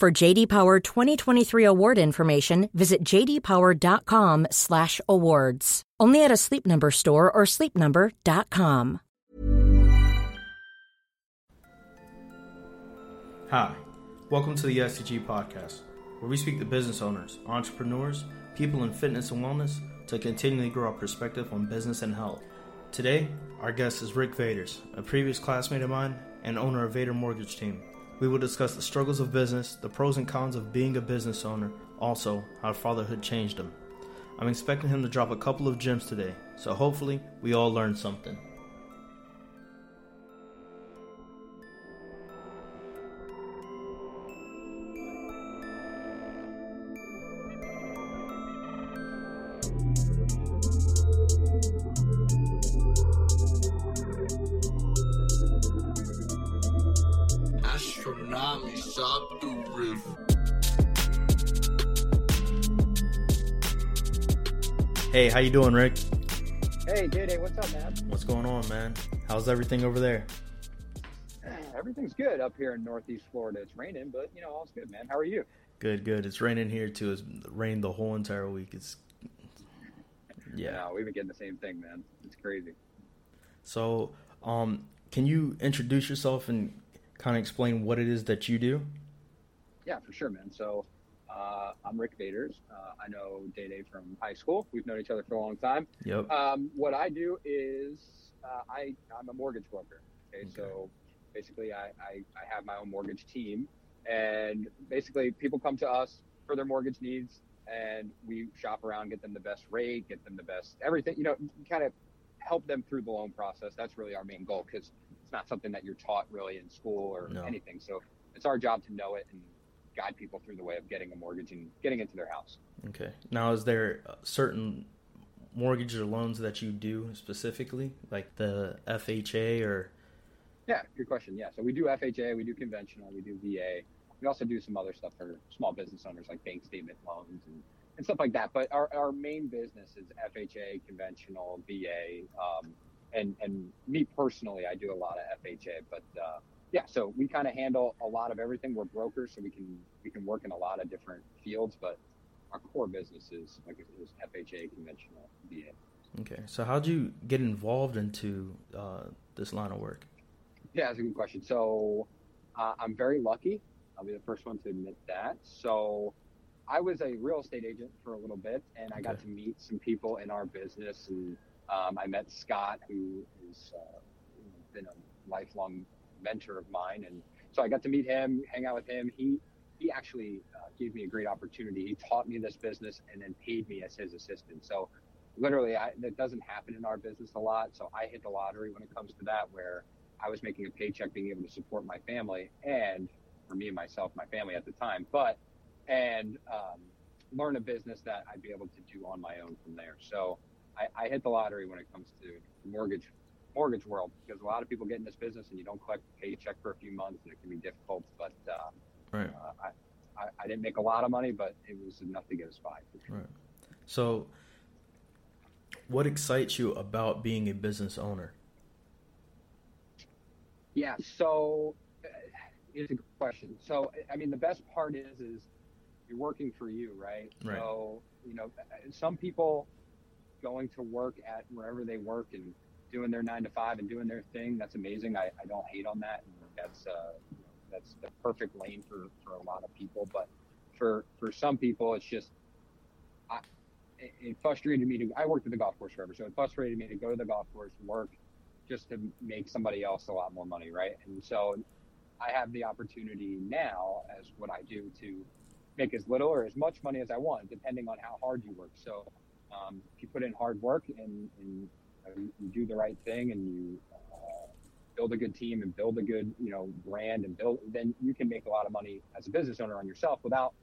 For JD Power 2023 award information, visit jdpower.com/awards. Only at a Sleep Number store or sleepnumber.com. Hi, welcome to the SCG podcast, where we speak to business owners, entrepreneurs, people in fitness and wellness to continually grow our perspective on business and health. Today, our guest is Rick Vaders, a previous classmate of mine and owner of Vader Mortgage Team. We will discuss the struggles of business, the pros and cons of being a business owner, also how fatherhood changed him. I'm expecting him to drop a couple of gems today, so hopefully we all learn something. How you doing, Rick? Hey, Day what's up, man? What's going on, man? How's everything over there? Everything's good up here in Northeast Florida. It's raining, but you know, all's good, man. How are you? Good, good. It's raining here too. It's rained the whole entire week. It's yeah. No, we've been getting the same thing, man. It's crazy. So, um, can you introduce yourself and kind of explain what it is that you do? Yeah, for sure, man. So, uh, I'm Rick Vaders. Uh, I know Day Day from high school. We've known each other for a long time. Yep. Um, what I do is uh, I I'm a mortgage broker. Okay, Okay. so basically I, I I have my own mortgage team, and basically people come to us for their mortgage needs, and we shop around, get them the best rate, get them the best everything. You know, kind of help them through the loan process. That's really our main goal because it's not something that you're taught really in school or No. anything. So it's our job to know it and guide people through the way of getting a mortgage and getting into their house. Okay. Now, is there uh, certain mortgage or loans that you do specifically, like the FHA or? Yeah, good question. Yeah, so we do FHA, we do conventional, we do VA. We also do some other stuff for small business owners like bank statement loans and, and stuff like that. But our, our main business is FHA, conventional, VA, um, and and me personally, I do a lot of FHA. But uh, yeah, so we kind of handle a lot of everything. We're brokers, so we can we can work in a lot of different fields. But our core business is like is FHA, conventional, VA. Okay. So, how'd you get involved into uh, this line of work? Yeah, that's a good question. So uh, I'm very lucky. I'll be the first one to admit that. So I was a real estate agent for a little bit, and I got to meet some people in our business. And um, I met Scott, who has uh, been a lifelong mentor of mine, and so I got to meet him, hang out with him. He he actually uh, gave me a great opportunity. He taught me this business and then paid me as his assistant. So literally, I, that doesn't happen in our business a lot. So I hit the lottery when it comes to that, where I was making a paycheck, being able to support my family, and for me and myself, my family at the time, but and um, learn a business that I'd be able to do on my own from there. So I, I hit the lottery when it comes to mortgage mortgage world because a lot of people get in this business and you don't collect a paycheck for a few months and it can be difficult. But uh, Right. uh, I, I didn't make a lot of money, but it was enough to get us by. Right. So, what excites you about being a business owner? Yeah, so uh, it's a good question. So, I mean, the best part is is you're working for you, right? Right. So, you know, some people going to work at wherever they work and doing their nine to five and doing their thing. That's amazing. I, I don't hate on that. That's uh, that's the perfect lane for, for a lot of people. But for for some people, it's just I, it, it frustrated me to. I worked at the golf course forever, so it frustrated me to go to the golf course, work, just to make somebody else a lot more money, right? And so I have the opportunity now, as what I do, to make as little or as much money as I want, depending on how hard you work. So um, if you put in hard work and, and uh, you do the right thing and you uh, build a good team and build a good you know brand and build, then you can make a lot of money as a business owner on yourself without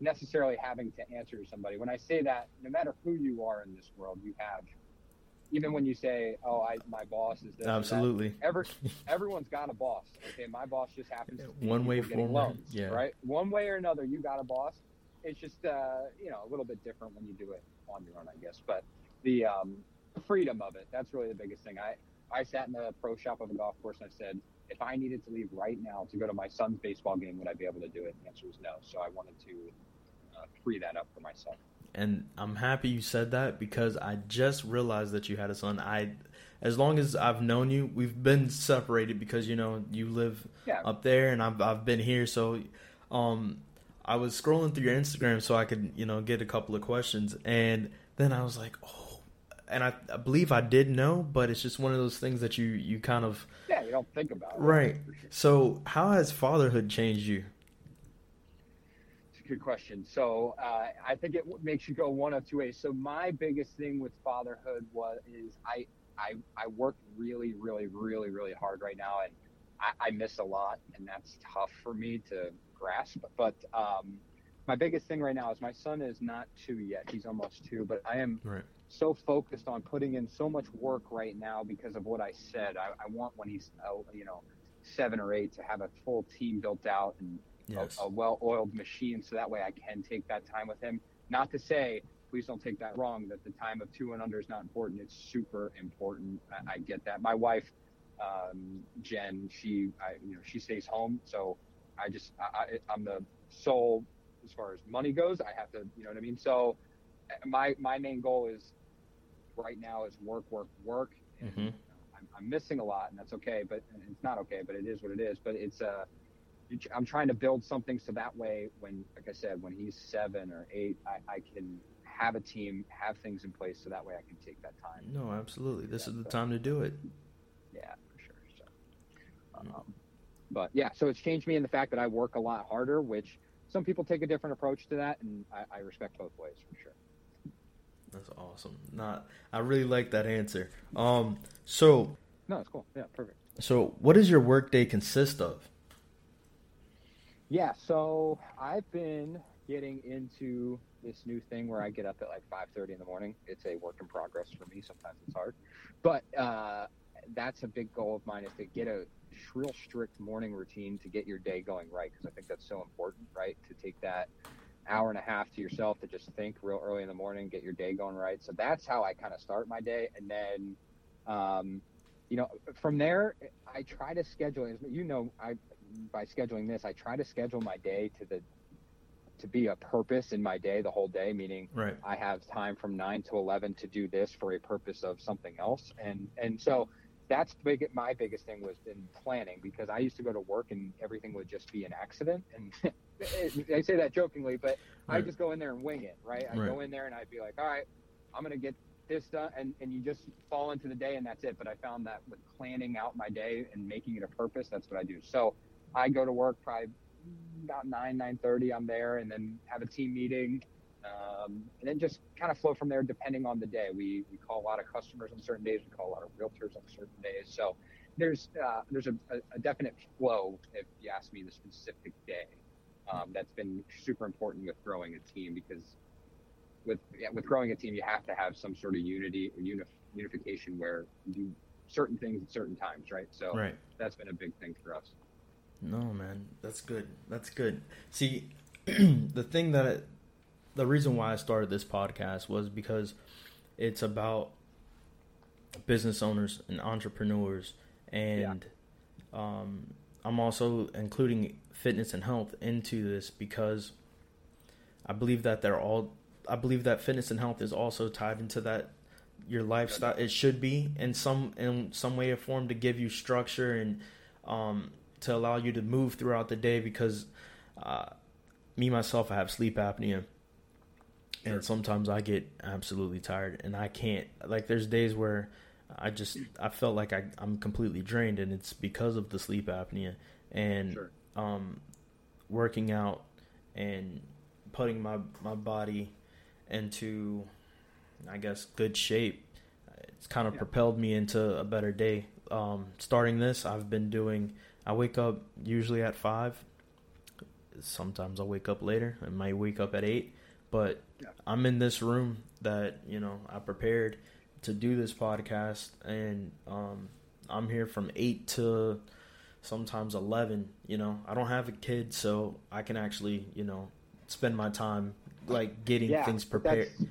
necessarily having to answer to somebody. When I say that, no matter who you are in this world, you have even when you say, "Oh, I my boss is this," Absolutely. Every everyone's got a boss. Okay, my boss just happens to be One way forward, loans, yeah. right? One way or another, you got a boss. It's just uh, you know a little bit different when you do it on your own, I guess. But the um, freedom of it—that's really the biggest thing. I I sat in the pro shop of a golf course and I said, if I needed to leave right now to go to my son's baseball game, would I be able to do it? And the answer was no. So I wanted to uh, free that up for myself. and I'm happy you said that because I just realized that you had a son. I, as long as I've known you, we've been separated because you know you live Yeah. up there and I've I've been here. So, um, I was scrolling through your Instagram so I could you know get a couple of questions, and then I was like, oh, and I, I believe I did know, but it's just one of those things that you you kind of Yeah, you don't think about right. Sure. So, how has fatherhood changed you? It's a good question. So uh, I think it makes you go one of two ways. So my biggest thing with fatherhood was is I I I work really really really really hard right now, and I, I miss a lot, and that's tough for me to grasp. But um, my biggest thing right now is my son is not two yet; he's almost two. But I am Right. So focused on putting in so much work right now because of what I said. I, I want when he's uh, you know seven or eight to have a full team built out and Yes. a, a well-oiled machine, so that way I can take that time with him. Not to say, please don't take that wrong, that the time of two and under is not important. It's super important. I, I get that. My wife, um, Jen, she, I, you know, she stays home, so I just, I, I, I'm the sole as far as money goes. I have to, you know what I mean. So, uh, my my main goal is right now is work, work, work. And Mhm. I'm, I'm missing a lot, and that's okay. But it's not okay, but it is what it is. But it's uh, I'm trying to build something so that way, when like I said, when he's seven or eight, I, I can have a team, have things in place, so that way I can take that time. No, absolutely. This is the time to do it. Yeah, for sure. So, um, but yeah, so it's changed me in the fact that I work a lot harder, which some people take a different approach to that, and I, I respect both ways for sure. That's awesome. Not, I really like that answer. Um, so, No, it's cool. Yeah, perfect. so what does your workday consist of? Yeah, so I've been getting into this new thing where I get up at like 5:30 in the morning. It's a work in progress for me. Sometimes it's hard, but uh, that's a big goal of mine is to get a real strict morning routine to get your day going right because I think that's so important, right? To take that hour and a half to yourself to just think real early in the morning, get your day going right. So that's how I kind of start my day, and then. Um, you know, from there, I try to schedule. You know, I by scheduling this, I try to schedule my day to the to be a purpose in my day the whole day. Meaning, Right. I have time from nine to eleven to do this for a purpose of something else, and and so that's big. My biggest thing was in planning because I used to go to work and everything would just be an accident, and I say that jokingly, but I just go in there and wing it, right? I Right. go in there and I'd be like, all right, I'm gonna get this done, and, and you just fall into the day and that's it. But I found that with planning out my day and making it a purpose, that's what I do. So I go to work probably about nine nine thirty. I'm there, and then have a team meeting, um, and then just kind of flow from there depending on the day. We we call a lot of customers on certain days. We call a lot of realtors on certain days. So there's uh, there's a, a definite flow if you ask me the specific day. Um, that's been super important with growing a team because with yeah, with growing a team, you have to have some sort of unity or unif- unification where you do certain things at certain times, right? So Right. that's been a big thing for us. No, man, that's good. That's good. See, the thing that it, the reason why I started this podcast was because it's about business owners and entrepreneurs and yeah. um, I'm also including fitness and health into this because I believe that they're all I believe that fitness and health is also tied into that your lifestyle it should be in some in some way or form to give you structure and um, to allow you to move throughout the day because uh, me myself I have sleep apnea sure. and sometimes I get absolutely tired and I can't like there's days where I just I felt like I, I'm completely drained and it's because of the sleep apnea and sure. Um, working out and putting my my body into I guess good shape. It's kind of yeah. propelled me into a better day. Um, starting this, I've been doing. I wake up usually at five. Sometimes I'll wake up later. I might wake up at eight, but yeah. I'm in this room that you know I prepared to do this podcast, and um, I'm here from eight to sometimes eleven. You know, I don't have a kid, so I can actually you know spend my time like getting yeah, things prepared. That's,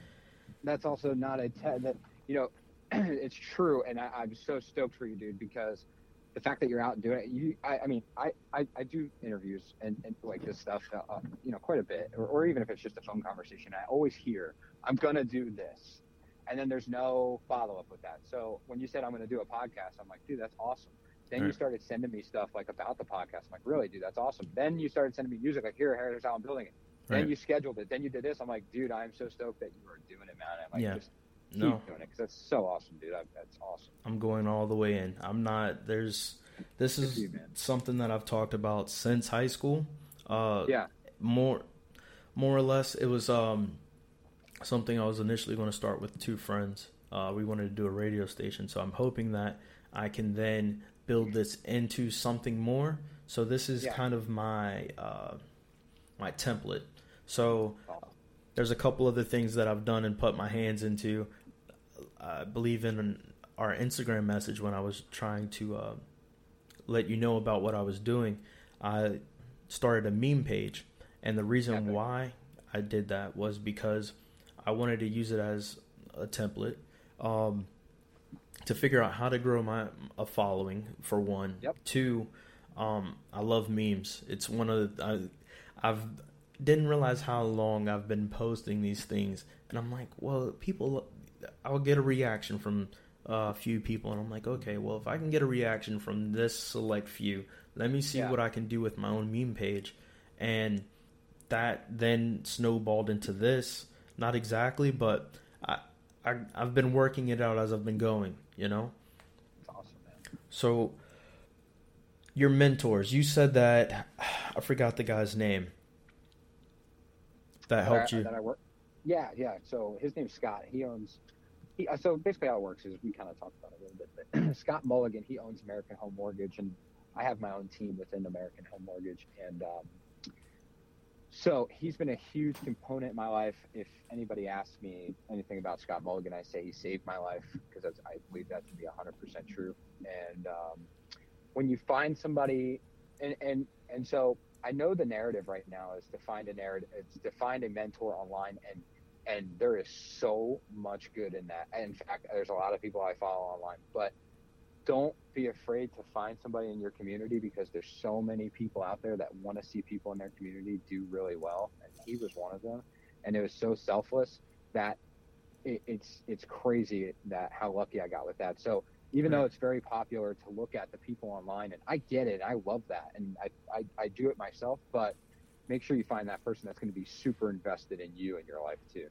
that's, also not a te- that you know it's true, and I, am so stoked for you, dude, because the fact that you're out doing it, you, I, I mean, I, I, I, do interviews and, and like this stuff, uh, uh, you know, quite a bit, or, or even if it's just a phone conversation, I always hear, I'm gonna do this, and then there's no follow up with that. So when you said I'm gonna do a podcast, I'm like, dude, that's awesome. Then right. you started sending me stuff like about the podcast. I'm like, really, dude, that's awesome. Then you started sending me music like, here, here's how I'm building it. Then right. you scheduled it. Then you did this. I'm like, dude, I'm so stoked that you are doing it, man. I'm like, yeah. just keep no. doing it because that's so awesome, dude. I, that's awesome. I'm going all the way in. I'm not. There's. This is you, something that I've talked about since high school. Uh, yeah. More, more or less, it was um, something I was initially going to start with two friends. Uh, we wanted to do a radio station, so I'm hoping that I can then build this into something more. So this is yeah. kind of my uh, my template. So there's a couple other things that I've done and put my hands into. I believe in our Instagram message when I was trying to uh, let you know about what I was doing. I started a meme page, and the reason why I did that was because I wanted to use it as a template um, to figure out how to grow my a following. For one, yep. two, um, I love memes. It's one of the, I, I've didn't realize how long I've been posting these things, and I'm like, well, people, I'll get a reaction from a few people, and I'm like, okay, well, if I can get a reaction from this select few, let me see yeah. what I can do with my own meme page, and that then snowballed into this. Not exactly, but I, I I've been working it out as I've been going. You know. Awesome, man. So your mentors, you said that I forgot the guy's name that helped I, you. That I work. Yeah, yeah. So his name's Scott. He owns. He, uh, so basically, how it works is we kind of talked about it a little bit. But Scott Mulligan, he owns American Home Mortgage, and I have my own team within American Home Mortgage, and um, so he's been a huge component in my life. If anybody asks me anything about Scott Mulligan, I say he saved my life because I believe that to be 100% true. And um, when you find somebody, and and and so I know the narrative right now is to find a narrative, it's to find a mentor online, and and there is so much good in that. in fact, there's a lot of people I follow online, but don't be afraid to find somebody in your community because there's so many people out there that want to see people in their community do really well, and he was one of them. And it was so selfless that it, it's it's crazy that how lucky I got with that. So even right. though it's very popular to look at the people online and i get it i love that and I, I, I do it myself but make sure you find that person that's going to be super invested in you and your life too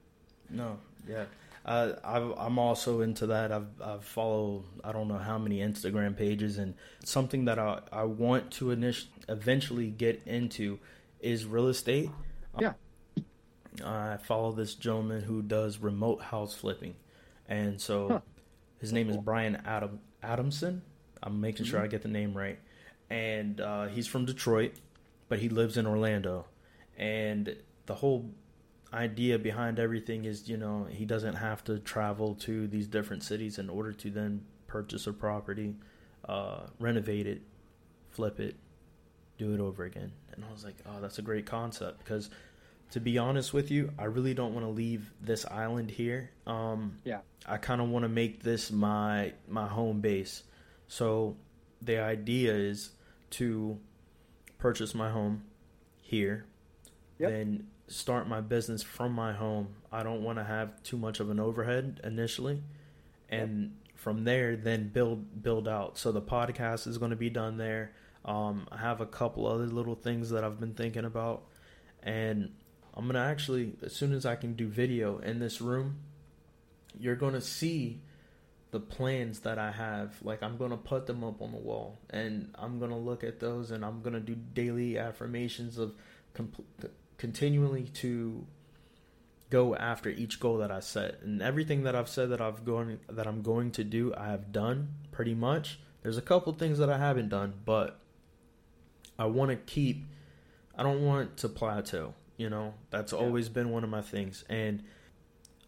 no yeah uh, i am also into that I've, I've followed i don't know how many instagram pages and something that i, I want to init- eventually get into is real estate yeah i follow this gentleman who does remote house flipping and so huh his name is Brian Adam Adamson. I'm making mm-hmm. sure I get the name right. And uh, he's from Detroit, but he lives in Orlando. And the whole idea behind everything is, you know, he doesn't have to travel to these different cities in order to then purchase a property, uh, renovate it, flip it, do it over again. And I was like, oh, that's a great concept because to be honest with you, I really don't want to leave this island here. Um, Yeah. I kind of want to make this my my home base. So the idea is to purchase my home here, Yep. then start my business from my home. I don't want to have too much of an overhead initially, and from there then build build out. So the podcast is going to be done there. Um, I have a couple other little things that I've been thinking about, and I'm gonna actually as soon as I can do video in this room, you're gonna see the plans that I have. Like I'm gonna put them up on the wall, and I'm gonna look at those, and I'm gonna do daily affirmations of compl- continually to go after each goal that I set, and everything that I've said that I've going that I'm going to do, I have done pretty much. There's a couple things that I haven't done, but I want to keep. I don't want to plateau. You know, that's always been one of my things, and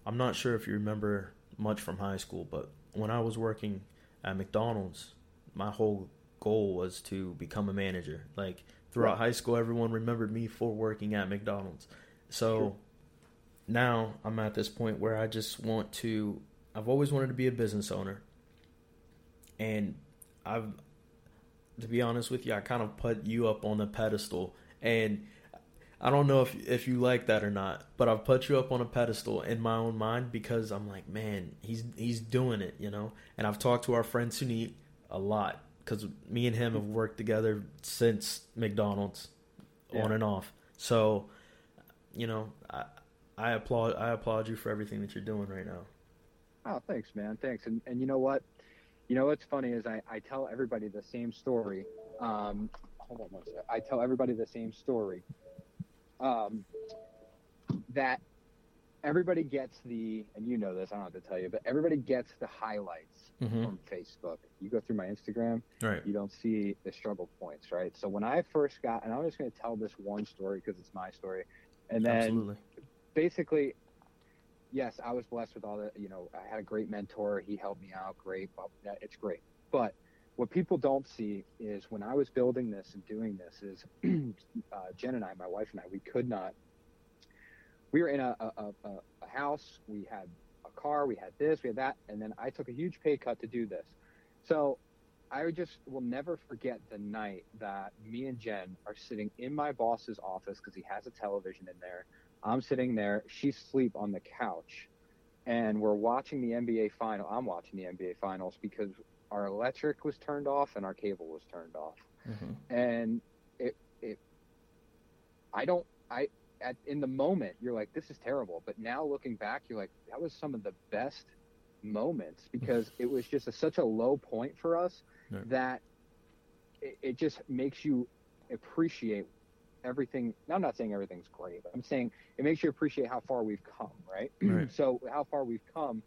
I'm not sure if you remember much from high school, but when I was working at McDonald's, my whole goal was to become a manager. Like throughout high school, everyone remembered me for working at McDonald's. So now I'm at this point where I just want to. I've always wanted to be a business owner, and I've, to be honest with you, I kind of put you up on a pedestal, and I don't know if if you like that or not, but I've put you up on a pedestal in my own mind because I'm like, man, he's he's doing it, you know. And I've talked to our friend Sunit a lot because me and him have worked together since McDonald's, on and off. So, you know, I I applaud I applaud you for everything that you're doing right now. Oh, thanks, man. Thanks. And and you know what? You know what's funny is I, I tell everybody the same story. Um, hold on one second. I tell everybody the same story. Um, that everybody gets the, and you know this, I don't have to tell you, but everybody gets the highlights Mhm. from Facebook. You go through my Instagram, Right. you don't see the struggle points, right? So when I first got, and I'm just going to tell this one story because it's my story, and then Absolutely. basically, yes, I was blessed with all the, you know, I had a great mentor. He helped me out. Great. It's great. But what people don't see is when I was building this and doing this is uh, Jen and I, my wife and I, we could not, we were in a, a, a, a- house. We had a car. We had this, we had that. And then I took a huge pay cut to do this. So I just will never forget the night that me and Jen are sitting in my boss's office because he has a television in there. I'm sitting there, she's asleep on the couch, and we're watching the NBA final. I'm watching the NBA finals because our electric was turned off and our cable was turned off. Mhm. And it it I don't I at in the moment you're like this is terrible, but now looking back you're like that was some of the best moments mm. because it was just a, such a low point for us Right. that it, it just makes you appreciate everything. Now, I'm not saying everything's great, but I'm saying it makes you appreciate how far we've come, right? Right. so how far we've come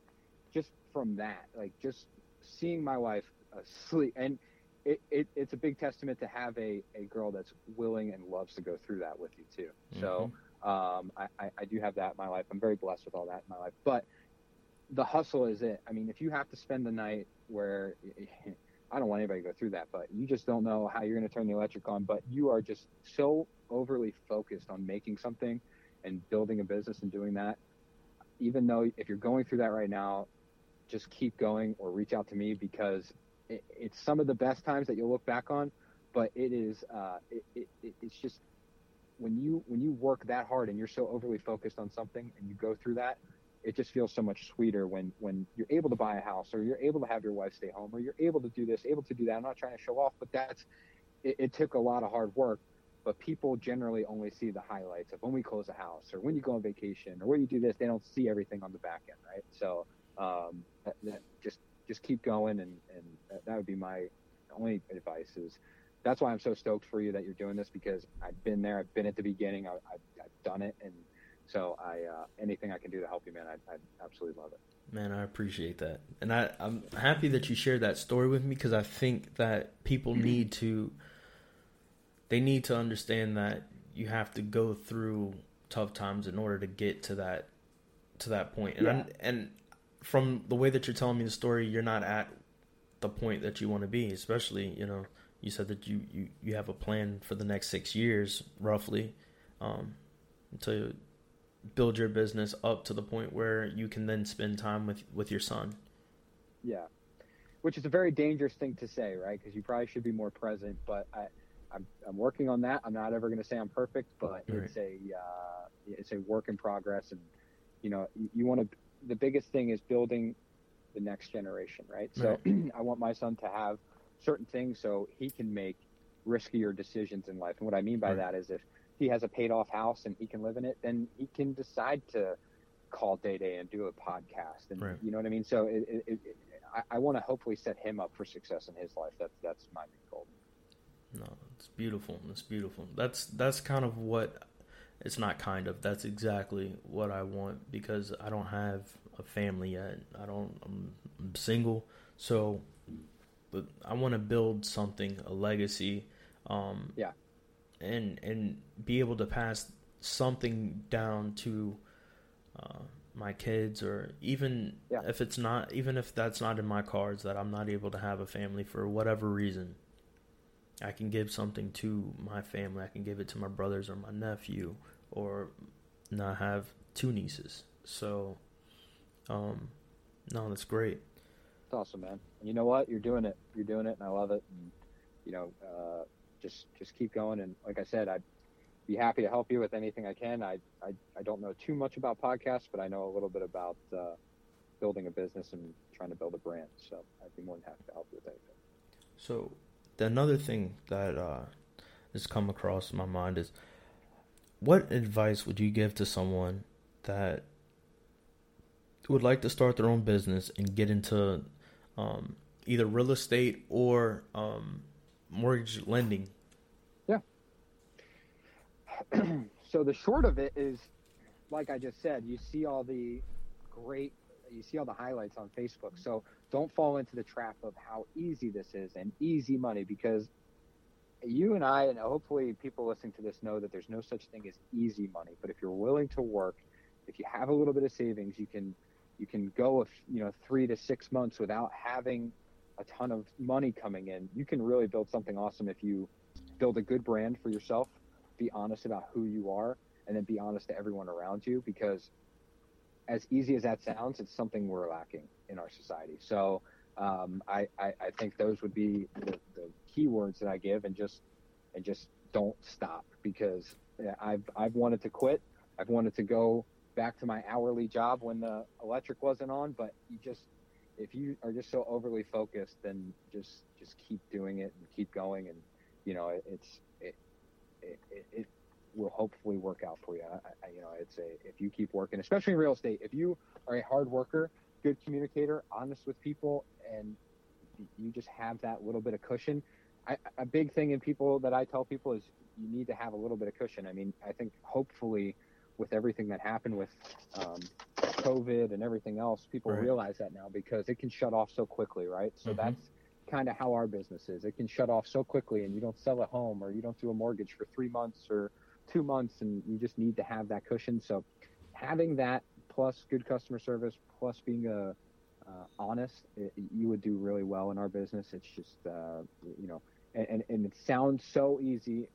just from that, like just seeing my wife asleep and it, it, it's a big testament to have a, a girl that's willing and loves to go through that with you too. So mm-hmm. Um, I, I, I do have that in my life. I'm very blessed with all that in my life. But the hustle is it. I mean, if you have to spend the night where I don't want anybody to go through that, but you just don't know how you're going to turn the electric on, but you are just so overly focused on making something and building a business and doing that. Even though if you're going through that right now, just keep going or reach out to me because it, it's some of the best times that you'll look back on, but it is, uh, it, it, it, it's just when you, when you work that hard and you're so overly focused on something and you go through that, it just feels so much sweeter when when you're able to buy a house or you're able to have your wife stay home or you're able to do this able to do that. I'm not trying to show off but that's it, it took a lot of hard work but people generally only see the highlights of when we close a house or when you go on vacation or when you do this they don't see everything on the back end right? So um, that, that just just keep going and and that, that would be my only advice is that's why i'm so stoked for you that you're doing this because i've been there i've been at the beginning I, I've, I've done it and so I uh, anything I can do to help you, man, I, I absolutely love it. Man, I appreciate that, and I, I'm happy that you shared that story with me because I think that people need to. They need to understand that you have to go through tough times in order to get to that, to that point. And Yeah. And from the way that you're telling me the story, you're not at the point that you want to be. Especially, you know, you said that you you you have a plan for the next six years, roughly. Um, to build your business up to the point where you can then spend time with with your son. Yeah, which is a very dangerous thing to say, right? Because you probably should be more present. But I, I'm I'm working on that. I'm not ever going to say I'm perfect, but right. it's a uh, it's a work in progress, and you know you, you want to. The biggest thing is building the next generation, right? So right. I want my son to have certain things so he can make riskier decisions in life. And what I mean by right. that is if he has a paid off house and he can live in it, then he can decide to call Day Day and do a podcast. And right. you know what I mean? So it, it, it, I, I want to hopefully set him up for success in his life. That's, that's my main goal. No, it's beautiful. It's beautiful. That's, that's kind of what it's not kind of, that's exactly what I want because I don't have a family yet. I don't, I'm, I'm single. So I want to build something, a legacy. Um, yeah. And and be able to pass something down to uh, my kids, or even yeah. if it's not, even if that's not in my cards, that I'm not able to have a family for whatever reason. I can give something to my family. I can give it to my brothers or my nephew, or not have two nieces. So, um, no, that's great awesome, man. And you know what? You're doing it. You're doing it, and I love it. And you know, uh, just just keep going. And like I said, I'd be happy to help you with anything I can. I I, I don't know too much about podcasts, but I know a little bit about uh, building a business and trying to build a brand. So I'd be more than happy to help you with anything. So the another thing that uh, has come across my mind is, what advice would you give to someone that would like to start their own business and get into um, either real estate or um, mortgage lending? Yeah. so the short of it is, like I just said, you see all the great, you see all the highlights on Facebook. So don't fall into the trap of how easy this is and easy money because you and I, and hopefully people listening to this know that there's no such thing as easy money. But if you're willing to work, if you have a little bit of savings, you can you can go, you know, three to six months without having a ton of money coming in. You can really build something awesome if you build a good brand for yourself, be honest about who you are, and then be honest to everyone around you because as easy as that sounds, it's something we're lacking in our society. So um, I, I, I, think those would be the, the key words that I give and just and just don't stop because I've I've wanted to quit. I've wanted to go back to my hourly job when the electric wasn't on. But you just, if you are just so overly focused, then just just keep doing it and keep going, and you know it, it's it, it, it will hopefully work out for you. I, I, you know, it's a if you keep working, especially in real estate, if you are a hard worker, good communicator, honest with people, and you just have that little bit of cushion. I, a big thing in people that I tell people is you need to have a little bit of cushion. I mean, I think hopefully with everything that happened with um, COVID and everything else, people right. realize that now because it can shut off so quickly, right? So mm-hmm. that's kind of how our business is. It can shut off so quickly, and you don't sell a home or you don't do a mortgage for three months or two months, and you just need to have that cushion. So having that plus good customer service plus being a uh, honest, it, you would do really well in our business. It's just uh, you know, and, and, and it sounds so easy,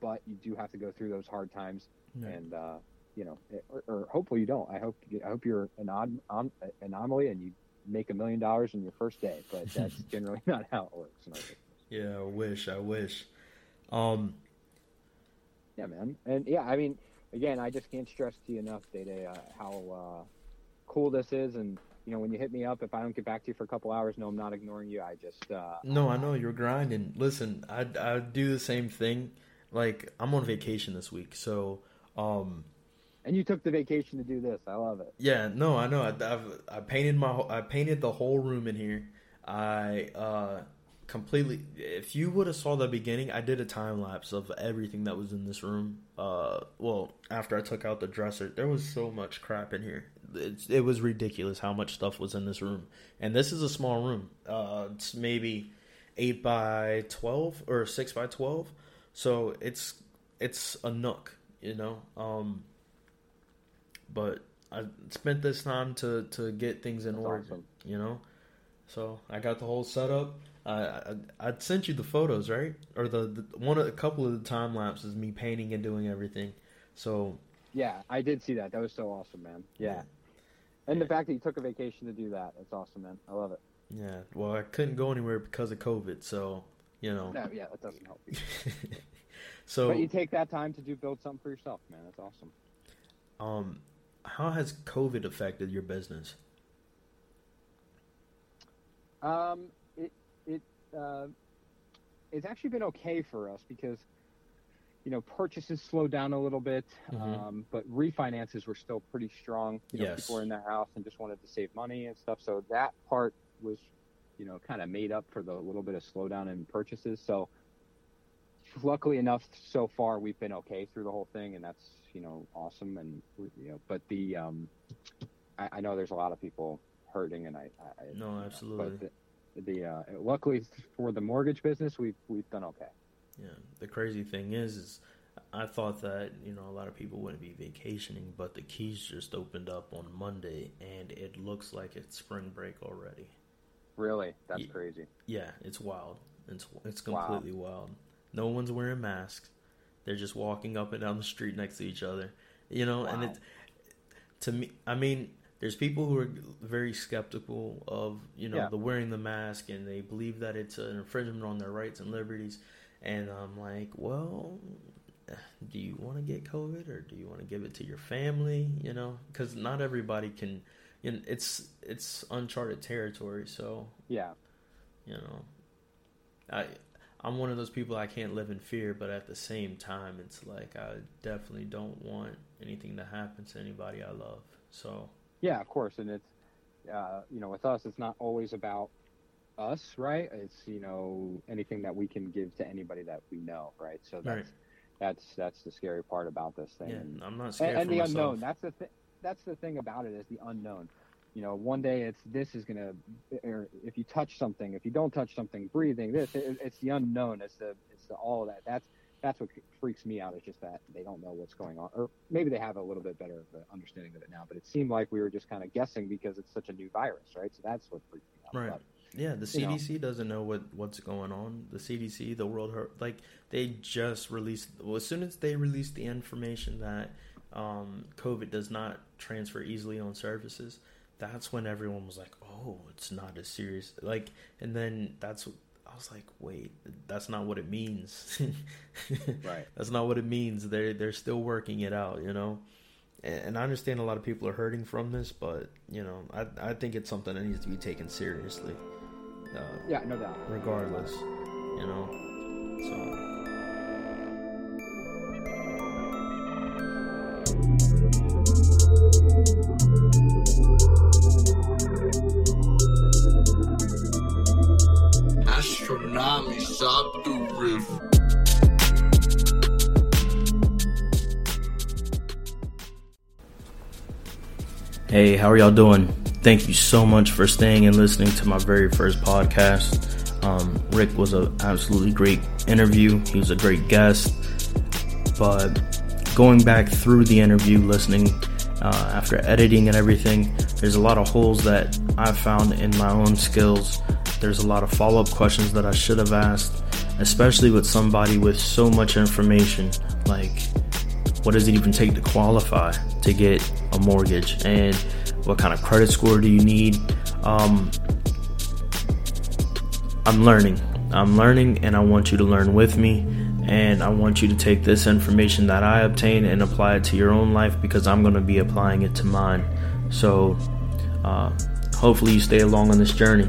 but you do have to go through those hard times. And uh, you know, or, or hopefully you don't. I hope I hope you're an odd um, anomaly and you make a million dollars in your first day, but that's generally not how it works. Yeah, I wish. I wish. Um, yeah, man, and yeah, I mean, again, I just can't stress to you enough, Day Day, uh, how uh, cool this is, and you know, when you hit me up, if I don't get back to you for a couple hours, no, I'm not ignoring you. I just uh, no, I know you're grinding. Listen, I I do the same thing. Like I'm on vacation this week, so um, and you took the vacation to do this. I love it. Yeah, no, I know. I, I've, I painted my I painted the whole room in here. I uh, completely. If you would have saw the beginning, I did a time lapse of everything that was in this room. Uh, well, after I took out the dresser, there was so much crap in here. It, it was ridiculous how much stuff was in this room. And this is a small room. Uh, it's maybe eight by twelve or six by twelve. So it's it's a nook, you know. Um, but I spent this time to to get things in That's order. Awesome. You know, so I got the whole setup. I, I sent you the photos, right? Or the, the one a couple of the time lapses me painting and doing everything. So Yeah, I did see that. That was so awesome, man. Yeah. And the fact that you took a vacation to do that, that's awesome, man. I love it. Yeah. Well, I couldn't go anywhere because of COVID, so you know. No, yeah, that doesn't help. so, but you take that time to do build something for yourself, man. That's awesome. um, how has COVID affected your business? Um, it it uh, it's actually been okay for us because you know purchases slowed down a little bit, Mhm. um, but refinances were still pretty strong. You know, Yes. people were in their house and just wanted to save money and stuff. So that part was you know kind of made up for the little bit of slowdown in purchases. So luckily enough, so far we've been okay through the whole thing, and that's you know awesome. And you know, but the um, I, I know there's a lot of people hurting, and I, I No, know, absolutely. The, the uh, luckily for the mortgage business, we've we've done okay. Yeah. The crazy thing is, is I thought that you know a lot of people wouldn't be vacationing, but the keys just opened up on Monday, and it looks like it's spring break already. Really, that's Ye- crazy. Yeah, it's wild. It's it's Wow. completely wild. No one's wearing masks. They're just walking up and down the street next to each other. You know, and Wow. it to me, I mean, there's people who are very skeptical of you know Yeah. the wearing the mask, and they believe that it's an infringement on their rights and liberties. And I'm like, well, do you want to get COVID or do you want to give it to your family? You know, because not everybody can. You know, it's it's uncharted territory, so Yeah, you know i i'm one of those people i can't live in fear but at the same time it's like i definitely don't want anything to happen to anybody i love so yeah, of course. And it's uh, you know with us, it's not always about us, right? It's you know anything that we can give to anybody that we know, right? So that's Right. that's that's the scary part about this thing. yeah And- i'm not scared and, and the myself. unknown. That's the thing. that's the thing about it is the unknown. You know, one day it's this is gonna, or if you touch something, if you don't touch something, breathing, this, it, it's the unknown. It's the it's the all of that. That's that's what freaks me out. Is just that they don't know what's going on, or maybe they have a little bit better of an understanding of it now. But it seemed like we were just kind of guessing because it's such a new virus, right? So that's what freaks me out. Right. But, Yeah, the you know. CDC doesn't know what what's going on. The CDC, the World Health, like they just released. Well, as soon as they released the information that um, COVID does not transfer easily on surfaces, that's when everyone was like, "Oh, it's not as serious." Like, and then that's I was like, "Wait, that's not what it means." Right. That's not what it means. They're they're still working it out, you know. And, and I understand a lot of people are hurting from this, but you know, I I think it's something that needs to be taken seriously. Uh, yeah, no doubt. regardless, you know. So Shot the. Hey, how are y'all doing? Thank you so much for staying and listening to my very first podcast. Um, Rick was an absolutely great interview. He was a great guest. But going back through the interview, listening uh, after editing and everything, there's a lot of holes that I found in my own skills. There's a lot of follow up questions that I should have asked, especially with somebody with so much information. Like, what does it even take to qualify to get a mortgage? And what kind of credit score do you need? Um, i'm learning. I'm learning and i want you to learn with me. And i want you to take this information that i obtain and apply it to your own life because i'm going to be applying it to mine. So uh, hopefully you stay along on this journey